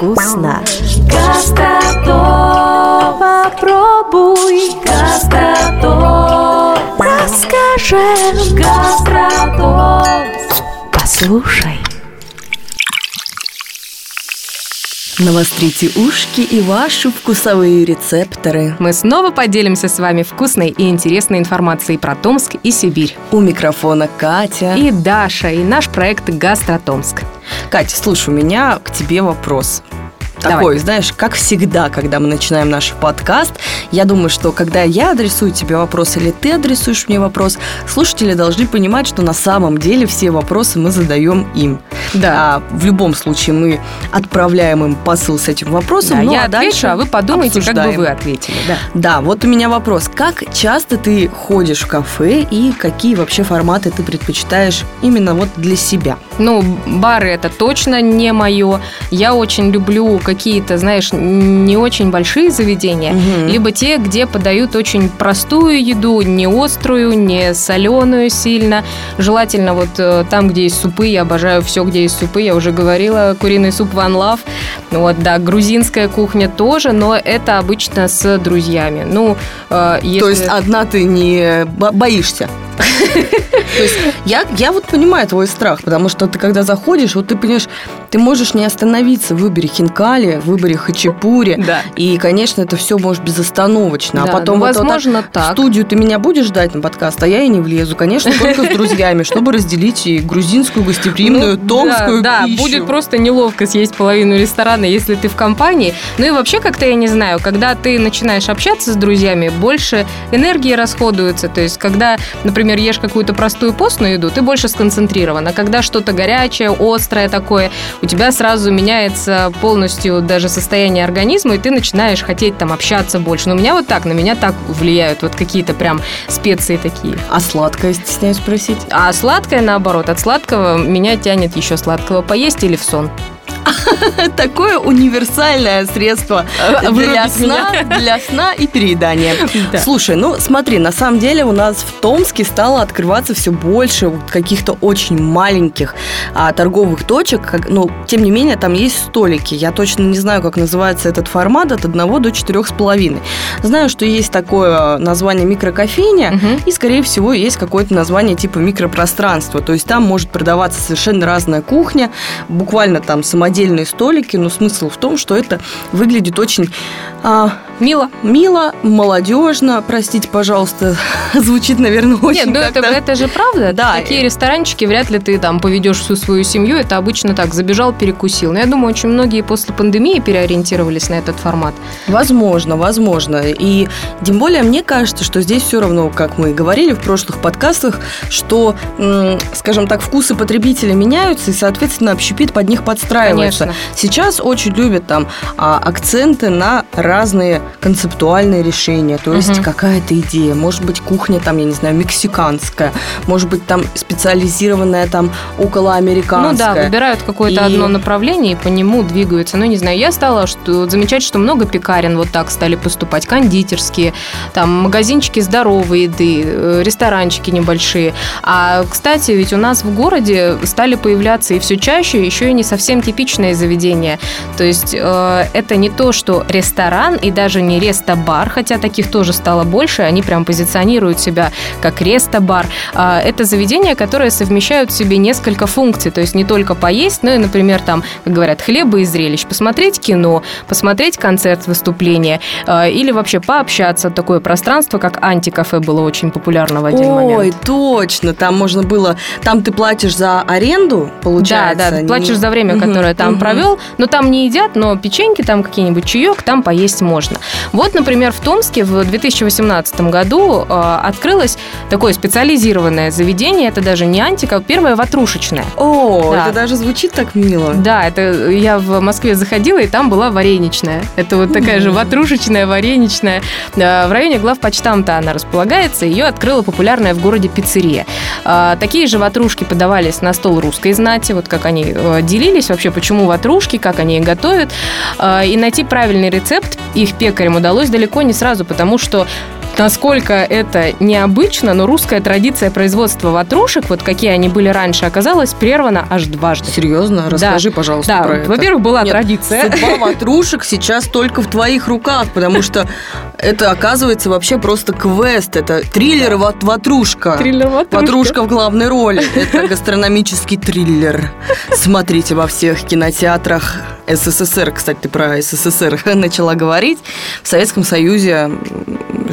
вкусно. Гастротop. Попробуй, Гастротоп. расскажем, Гастротоп. послушай. Навострите ушки и ваши вкусовые рецепторы. Мы снова поделимся с вами вкусной и интересной информацией про Томск и Сибирь. У микрофона Катя. И Даша, и наш проект «Гастротомск». Катя, слушай, у меня к тебе вопрос. Давай. Такой, знаешь, как всегда, когда мы начинаем наш подкаст, я думаю, что когда я адресую тебе вопрос или ты адресуешь мне вопрос, слушатели должны понимать, что на самом деле все вопросы мы задаем им. Да. А в любом случае мы отправляем им посыл с этим вопросом. Да, ну, я а отвечу, дальше а вы подумайте, как бы обсуждаем. вы ответили. Да. Да, вот у меня вопрос. Как часто ты ходишь в кафе и какие вообще форматы ты предпочитаешь именно вот для себя? Ну, бары это точно не мое. Я очень люблю какие-то, знаешь, не очень большие заведения, Мгм. либо те, где подают очень простую еду, не острую, не соленую сильно. Желательно вот э, там, где есть супы, я обожаю все, где есть супы. Я уже говорила, куриный суп One Love. Вот, да, грузинская кухня тоже, но это обычно с друзьями. Ну, э, если... То есть одна ты не бо- боишься? То есть я, я вот понимаю твой страх, потому что ты когда заходишь, вот ты понимаешь, ты можешь не остановиться в выборе хинкали, в выборе хачапури. Да. И, конечно, это все может безостановочно. Да, а потом ну, вот, вот так возможно, в студию ты меня будешь ждать на подкаст, а я и не влезу. Конечно, только с друзьями, чтобы разделить и грузинскую гостеприимную, Ну, томскую да, да, пищу. будет просто неловко съесть половину ресторана, если ты в компании. Ну и вообще, как-то, я не знаю, когда ты начинаешь общаться с друзьями, больше энергии расходуется. То есть, когда, например, ешь какую-то простую постную еду, ты больше сконцентрирован. А когда что-то горячее, острое такое, у тебя сразу меняется полностью даже состояние организма, и ты начинаешь хотеть там общаться больше. Но у меня вот так, на меня так влияют вот какие-то прям специи такие. А сладкое, стесняюсь спросить? А сладкое, наоборот, от сладкого меня тянет еще сладкого поесть или в сон. Такое универсальное средство для Вырубить сна, для сна и переедания. Да. Слушай, ну смотри, на самом деле у нас в Томске стало открываться все больше каких-то очень маленьких а, торговых точек. Но, тем не менее, там есть столики. Я точно не знаю, как называется этот формат от 1 до четырех с половиной. Знаю, что есть такое название микрокофейня, Мгм. и, скорее всего, есть какое-то название типа микропространство. То есть там может продаваться совершенно разная кухня, буквально там самодельные столики, но смысл в том, что это выглядит очень а, Мило. мило, молодежно, простите, пожалуйста, звучит, наверное, очень Нет, ну это, это же правда. Да. Такие ресторанчики вряд ли ты там поведешь всю свою семью. Это обычно так, забежал, перекусил. Но я думаю, очень многие после пандемии переориентировались на этот формат. Возможно, возможно. И тем более мне кажется, что здесь все равно, как мы и говорили в прошлых подкастах, что, скажем так, вкусы потребителя меняются, и, соответственно, общепит под них подстраивается. Конечно. Сейчас очень любят там а, акценты на разные концептуальные решения. То есть Мгм. какая-то идея. Может быть, кухня там, я не знаю, мексиканская. Может быть, там специализированная там околоамериканская. Ну да, выбирают какое-то И- одно направление и по нему двигаются. Ну, не знаю, я стала что, замечать, что много пекарен вот так стали поступать, кондитерские, там магазинчики здоровой еды, э, ресторанчики небольшие. А, кстати, ведь у нас в городе стали появляться и все чаще еще и не совсем типичные заведения. То есть э, это не то, что ресторан и даже не рестобар, хотя таких тоже стало больше, они прям позиционируют себя как рестобар. А, это заведения, которые совмещают в себе несколько функций, то есть не только поесть, но и, например, там, как говорят, хлеба и зрелищ, посмотреть кино, посмотреть концерт, выступление, э, или вообще пообщаться. Такое пространство, как антикафе, было очень популярно в один Ой, момент. точно, там можно было, там ты платишь за аренду, получается. Да, да, ты не- платишь за время, которое там мгм. провел, но там не едят, но печеньки, там какие-нибудь чаек, там поесть можно. Вот, например, в Томске в 2018 году э, открылось такое специализированное заведение, это даже не антика, а первое ватрушечное. О, Да. это даже звучит так мило. Да, это я в Москве заходила, и там была вареничная. Это вот такая же ватрушечная, вареничная. Э, В районе главпочтамта она располагается. Ее открыла популярная в городе пиццерия. Э, Такие же ватрушки подавались на стол русской знати. Вот как они э, делились вообще, почему ватрушки, как они их готовят. Э, И найти правильный рецепт их пекарям удалось далеко не сразу, потому что насколько это необычно, но русская традиция производства ватрушек, вот какие они были раньше, оказалась прервана аж дважды. Серьезно? Расскажи, пожалуйста, Да, про это. во-первых, была Нет, традиция. Судьба ватрушек сейчас только в твоих руках, потому что это оказывается вообще просто квест. Это триллер ват- ватрушка. Триллер «Ватрушка». Ватрушка в главной роли. Это гастрономический триллер. Смотрите во всех кинотеатрах СССР. Кстати, ты про СССР начала говорить. В Советском Союзе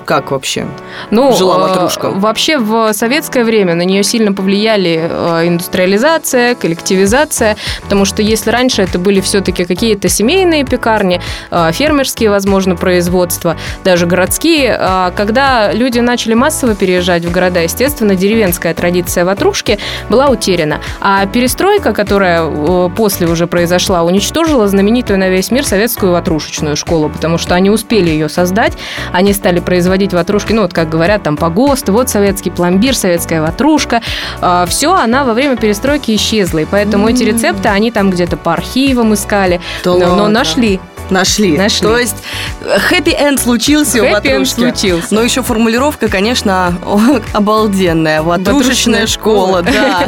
как вообще? Ну, Жила э, ватрушка. Вообще в советское время на нее сильно повлияли э, индустриализация, коллективизация, потому что если раньше это были все-таки какие-то семейные пекарни, э, фермерские, возможно, производства, даже городские, когда люди начали массово переезжать в города, естественно, деревенская традиция ватрушки была утеряна. А перестройка, которая э, после уже произошла, уничтожила знаменитую на весь мир советскую ватрушечную школу, потому что они успели ее создать, они стали производить ватрушки, ну вот как говорят, там по ГОСТу, вот советский пломбир, советская ватрушка. Все, она во время перестройки исчезла, и поэтому эти рецепты они там где-то по архивам искали, Да но, но нашли. Нашли. Нашли. То есть хэппи-энд случился у Happy end ватрушки. случился. Но еще формулировка, конечно, обалденная. Ватрушечная школа, да.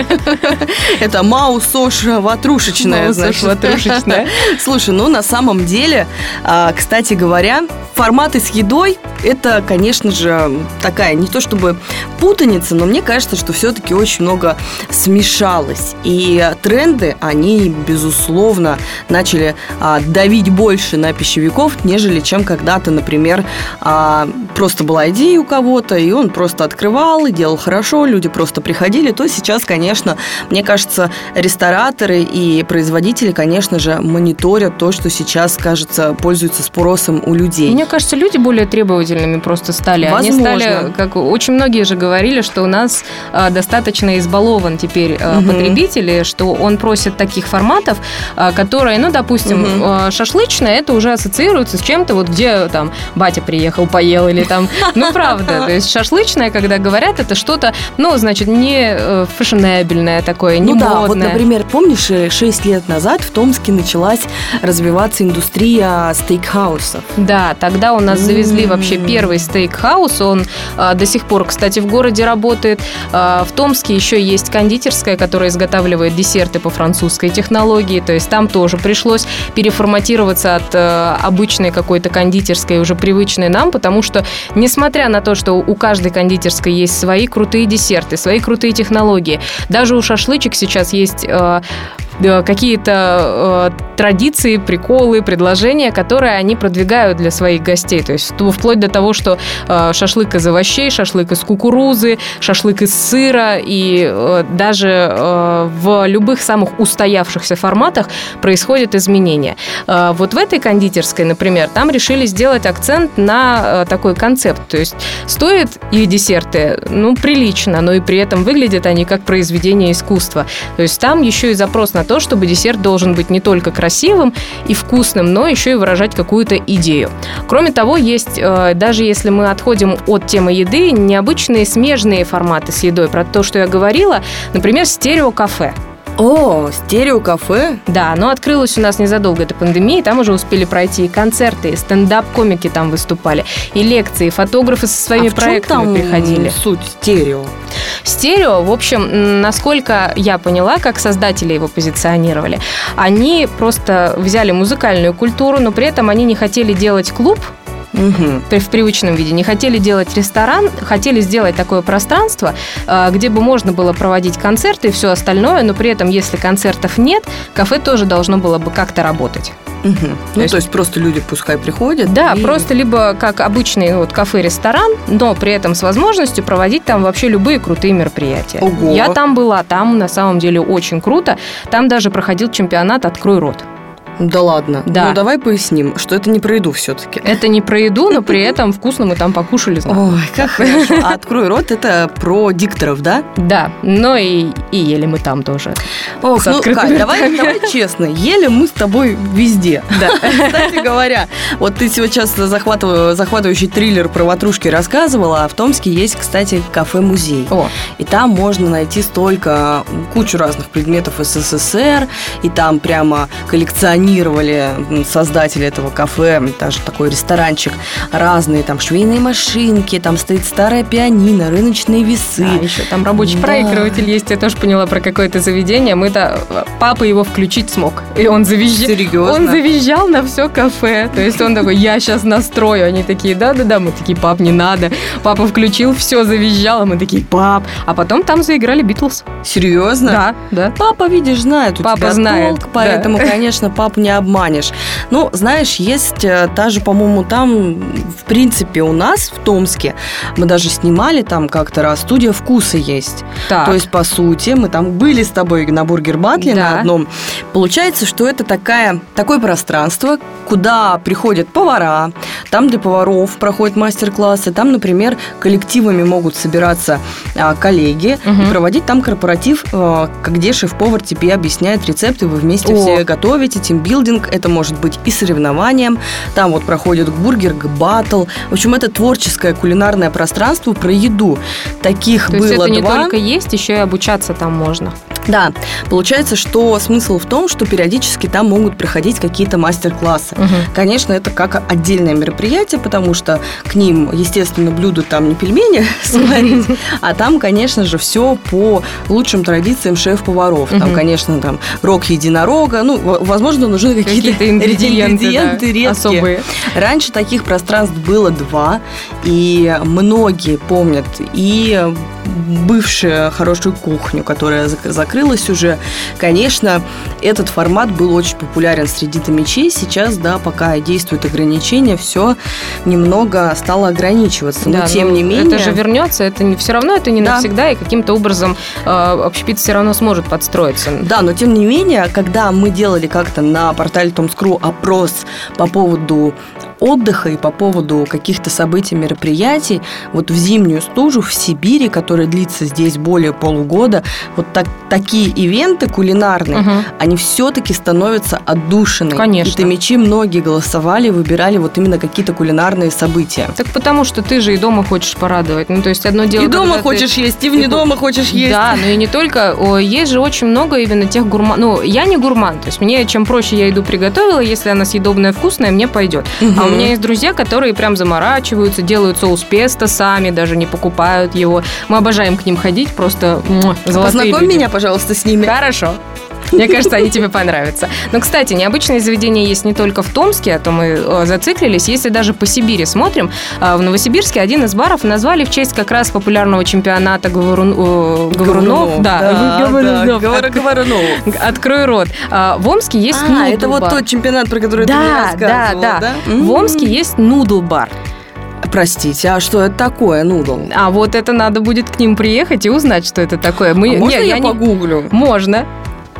Это Мау Сош ватрушечная, Мау Сош значит. ватрушечная. Слушай, ну на самом деле, а, кстати говоря, форматы с едой это, конечно же, такая не то чтобы путаница, но мне кажется, что все-таки очень много смешалось. И тренды, они, безусловно, начали а, давить больше на пищевиков, нежели чем когда-то, например, а, просто была идея у кого-то, и он просто открывал и делал хорошо, люди просто приходили, то сейчас, конечно, мне кажется, рестораторы и производители, конечно же, мониторят то, что сейчас, кажется, пользуется спросом у людей. Мне кажется, люди более требовательными просто стали. Они Возможно. стали, как очень многие же говорили, что у нас а, достаточно избалован теперь Мгм. потребитель, что он просит таких форматов, которые, ну, допустим, а, шашлычное, это уже ассоциируется с чем-то, вот где там батя приехал, поел, или там, ну, правда, то есть шашлычное, когда говорят, это что-то, ну, значит, не э, фешенебельное такое, не Ну да, вот, например, помнишь, 6 лет назад в Томске началась развиваться индустрия стейкхаусов. Да, тогда у нас завезли вообще первый стейк-хаус. Он а, до сих пор, кстати, в городе работает. А, в Томске еще есть кондитерская, которая изготавливает десерты по французской технологии. То есть там тоже пришлось переформатироваться от э, обычной какой-то кондитерской, уже привычной нам, потому что, несмотря на то, что у каждой кондитерской есть свои крутые десерты, свои крутые технологии, даже у шашлычек сейчас есть э, какие-то э, традиции, приколы, предложения, которые они продвигают для своих гостей. То есть вплоть до того, что э, шашлык из овощей, шашлык из кукурузы, шашлык из сыра. И э, даже э, в любых самых устоявшихся форматах происходят изменения. Э, вот в этой кондитерской, например, там решили сделать акцент на э, такой концепт. То есть стоят их десерты, ну, прилично, но и при этом выглядят они как произведение искусства. То есть там еще и запрос на то, чтобы десерт должен быть не только красивым и вкусным, но еще и выражать какую-то идею. Кроме того, есть, э, даже если мы отходим от темы еды, необычные смежные форматы с едой. Про то, что я говорила, например, стереокафе. О, стереокафе? Да, оно открылось у нас незадолго до пандемии, там уже успели пройти и концерты, и стендап-комики там выступали, и лекции, и фотографы со своими а проектами там приходили. суть стерео? Стерео, в общем, насколько я поняла, как создатели его позиционировали, они просто взяли музыкальную культуру, но при этом они не хотели делать клуб, При- в привычном виде, не хотели делать ресторан, хотели сделать такое пространство, э, где бы можно было проводить концерты и все остальное, но при этом, если концертов нет, кафе тоже должно было бы как-то работать. Мгм. Ну, есть- то есть просто люди пускай приходят. Да, и- просто либо как обычный вот, кафе-ресторан, но при этом с возможностью проводить там вообще любые крутые мероприятия. Ого. Я там была, там на самом деле очень круто. Там даже проходил чемпионат «Открой рот». Да ладно. Да. Ну, давай поясним, что это не про еду все-таки. Это не про еду, но при этом вкусно мы там покушали. Ой, как хорошо. А «Открой рот» — это про дикторов, да? Да, но и, и ели мы там тоже. Ох, ну, Кать, давай, давай честно, ели мы с тобой везде. Да. Кстати говоря, вот ты сейчас захватываю- захватывающий триллер про ватрушки рассказывала, а в Томске есть, кстати, кафе-музей. О, И там можно найти столько, кучу разных предметов СССР, и там прямо планировали создатели этого кафе, даже такой ресторанчик, разные там швейные машинки, там стоит старая пианино, рыночные весы. Да, еще там рабочий да. проигрыватель есть, я тоже поняла про какое-то заведение. Мы-то, папа его включить смог, и он завизжал. Серьезно? Он завизжал на все кафе. То есть он такой, я сейчас настрою. Они такие, да-да-да, мы такие, пап, не надо. Папа включил, все завизжал, а мы такие, пап. А потом там заиграли Битлз. Серьезно? Да, да. Папа, видишь, знает у Папа тебя знает, толк, поэтому, да. конечно, папу не обманешь. Ну, знаешь, есть э, даже, по-моему, там, в принципе, у нас в Томске, мы даже снимали там как-то раз, студия вкуса есть. Так. То есть, по сути, мы там были с тобой на Бургер Батле Да. на одном. Получается, что это такая, такое пространство, куда приходят повара, там для поваров проходят мастер-классы, там, например, коллективами могут собираться а, коллеги Мгм. и проводить там корпоратив, а, где шеф-повар тебе объясняет рецепты, вы вместе О. все готовите, тимбилдинг, это может быть и соревнованием, там вот проходит бургер, батл. В общем, это творческое кулинарное пространство про еду. Таких То было есть это не два. только есть, еще и обучаться там можно. Да, получается, что смысл в том, что периодически там могут проходить какие-то мастер-классы. Конечно, это как отдельное мероприятие, потому что к ним, естественно, блюда там не пельмени сварить, а там, конечно же, все по лучшим традициям шеф-поваров. Там, конечно, там рог единорога, ну, возможно, нужны какие-то, ингредиенты, ингредиенты да, редкие. особые. Раньше таких пространств было два, и многие помнят и бывшую хорошую кухню, которая зак- закрылась уже. Конечно, этот формат был очень популярен среди домичей. Сейчас, да, пока действуют ограничения, все немного стало ограничиваться. Но Да, тем ну, не менее... Это же вернется, это не все равно, это не Да. навсегда, и каким-то образом э, общепит все равно сможет подстроиться. Да, но тем не менее, когда мы делали как-то на портале Томскру опрос по поводу отдыха и по поводу каких-то событий, мероприятий, вот в зимнюю стужу в Сибири, которая длится здесь более полугода, вот так, такие ивенты кулинарные, Мгм. они все-таки становятся отдушиной. Конечно. И томичи многие голосовали, выбирали вот именно какие-то кулинарные события. Так потому что ты же и дома хочешь порадовать. Ну, то есть одно дело... и дома ты- хочешь есть, и вне дома хочешь есть. Да, но и не только. Есть же очень много именно тех гурман. Ну, я не гурман, то есть мне чем проще я еду приготовила, если она съедобная, вкусная, мне пойдет. А у Мгм. Меня есть друзья, которые прям заморачиваются, делают соус песто сами, даже не покупают его. Мы обожаем к ним ходить, просто муа, золотые Познакомь люди. меня, пожалуйста, с ними. Хорошо. Мне кажется, они тебе понравятся. Но, кстати, необычные заведения есть не только в Томске, а то мы э, зациклились. Если даже по Сибири смотрим, э, в Новосибирске один из баров назвали в честь как раз популярного чемпионата говорун- э, говорунов. да, говорунов. говорунов. Открой рот. А, В Омске есть А, это вот тот чемпионат, про который ты мне Да, да, рассказывала, да. да? В Омске есть нудл-бар. Простите, а что это такое, нудл? А вот это надо будет к ним приехать и узнать, что это такое. Мы, А можно не, я, я не- погуглю? Можно.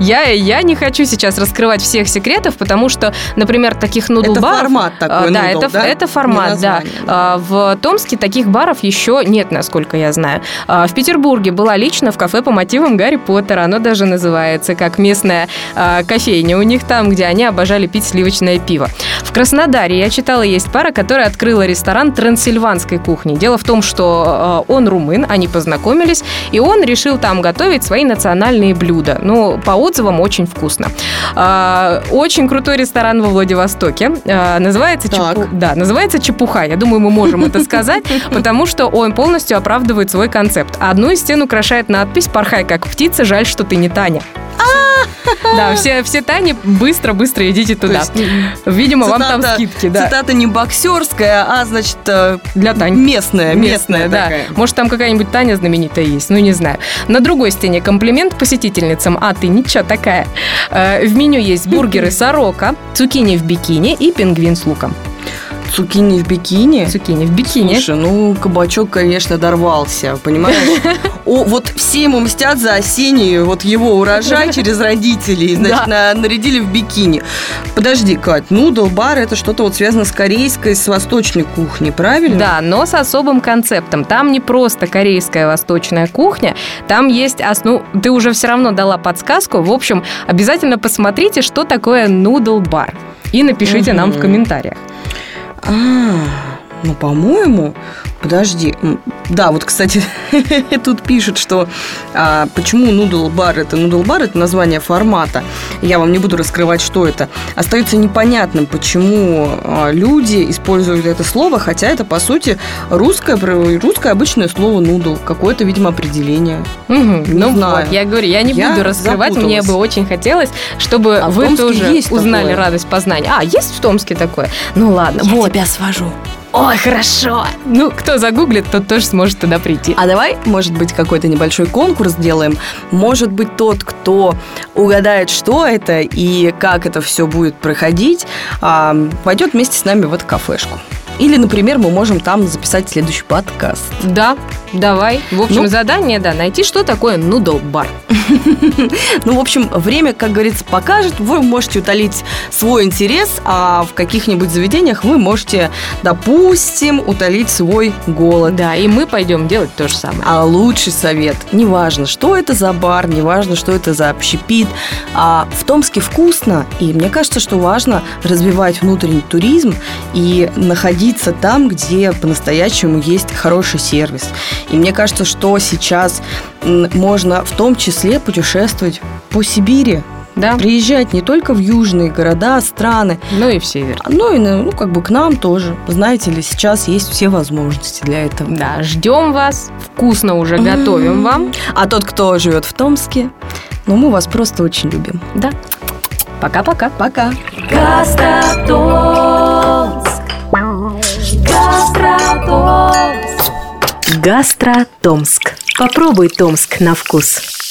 Я, я не хочу сейчас раскрывать всех секретов, потому что, например, таких нудл Это формат такой, А, да, нудл, это, да? это формат, да. А, В Томске таких баров еще нет, насколько я знаю. А, В Петербурге была лично в кафе по мотивам Гарри Поттера. Оно даже называется как местная а, кофейня у них там, где они обожали пить сливочное пиво. В Краснодаре я читала, есть пара, которая открыла ресторан трансильванской кухни. Дело в том, что он румын, они познакомились, и он решил там готовить свои национальные блюда. Ну, по отзывам, очень вкусно. А, Очень крутой ресторан во Владивостоке. А, Называется. Чепу- да, называется Чепуха. Я думаю, мы можем это сказать, потому что он полностью оправдывает свой концепт. Одну из стен украшает надпись «Порхай как птица, жаль, что ты не Таня». Да, все, все Тани, быстро-быстро идите туда. есть, Видимо, вам там цитата- скидки, да. Цитата не боксерская, а, значит, э, Для Тань. местная, местная да. такая. Может, там какая-нибудь Таня знаменитая есть, ну, не знаю. На другой стене комплимент посетительницам. А ты ничего такая. Э, В меню есть бургеры сорока, цукини в бикини и пингвин с луком. Цукини в бикини? Цукини в бикини. Слушай, ну, кабачок, конечно, дорвался, понимаешь? О, вот все ему мстят за осенний вот его урожай через родителей. Значит, на- нарядили в бикини. Подожди, Кать, нудл бар это что-то вот связано с корейской, с восточной кухней, правильно? Да, но с особым концептом. Там не просто корейская восточная кухня, там есть основ... Ты уже все равно дала подсказку. В общем, обязательно посмотрите, что такое нудл-бар. И напишите нам в комментариях. А, ну, по-моему, Подожди. Да, вот, кстати, тут пишут, что а, почему Bar это Bar, это название формата. Я вам не буду раскрывать, что это. Остается непонятным, почему а, люди используют это слово, хотя это, по сути, русское, русское обычное слово noodle. Какое-то, видимо, определение. Угу, ну знаю. вот, я говорю, я не я буду раскрывать, запуталась. мне бы очень хотелось, чтобы а вы тоже узнали такое. радость познания. А, есть в Томске такое? Ну ладно. Я вот. тебя свожу. Ой, хорошо. Ну, кто загуглит, тот тоже сможет туда прийти. А давай, может быть, какой-то небольшой конкурс сделаем. Может быть, тот, кто угадает, что это и как это все будет проходить, а, пойдет вместе с нами в эту кафешку. Или, например, мы можем там записать следующий подкаст. Да, давай. В общем, ну, задание, да, найти, что такое нудл-бар. Ну, в общем, время, как говорится, покажет. Вы можете утолить свой интерес, а в каких-нибудь заведениях вы можете, допустим, утолить свой голод. Да, и мы пойдем делать то же самое. А лучший совет, неважно, что это за бар, неважно, что это за общепит, а в Томске вкусно, и мне кажется, что важно развивать внутренний туризм и находиться там, где по-настоящему есть хороший сервис. И мне кажется, что сейчас можно в том числе путешествовать по Сибири. Да. Приезжать не только в южные города, страны. Но и в север. Ну и ну, как бы к нам тоже. Знаете ли, сейчас есть все возможности для этого. Да, ждем вас. Вкусно уже готовим вам. А тот, кто живет в Томске, ну мы вас просто очень любим. Да. Пока-пока. Пока. Гастротомск. Гастротомск. Гастротомск. Попробуй Томск на вкус.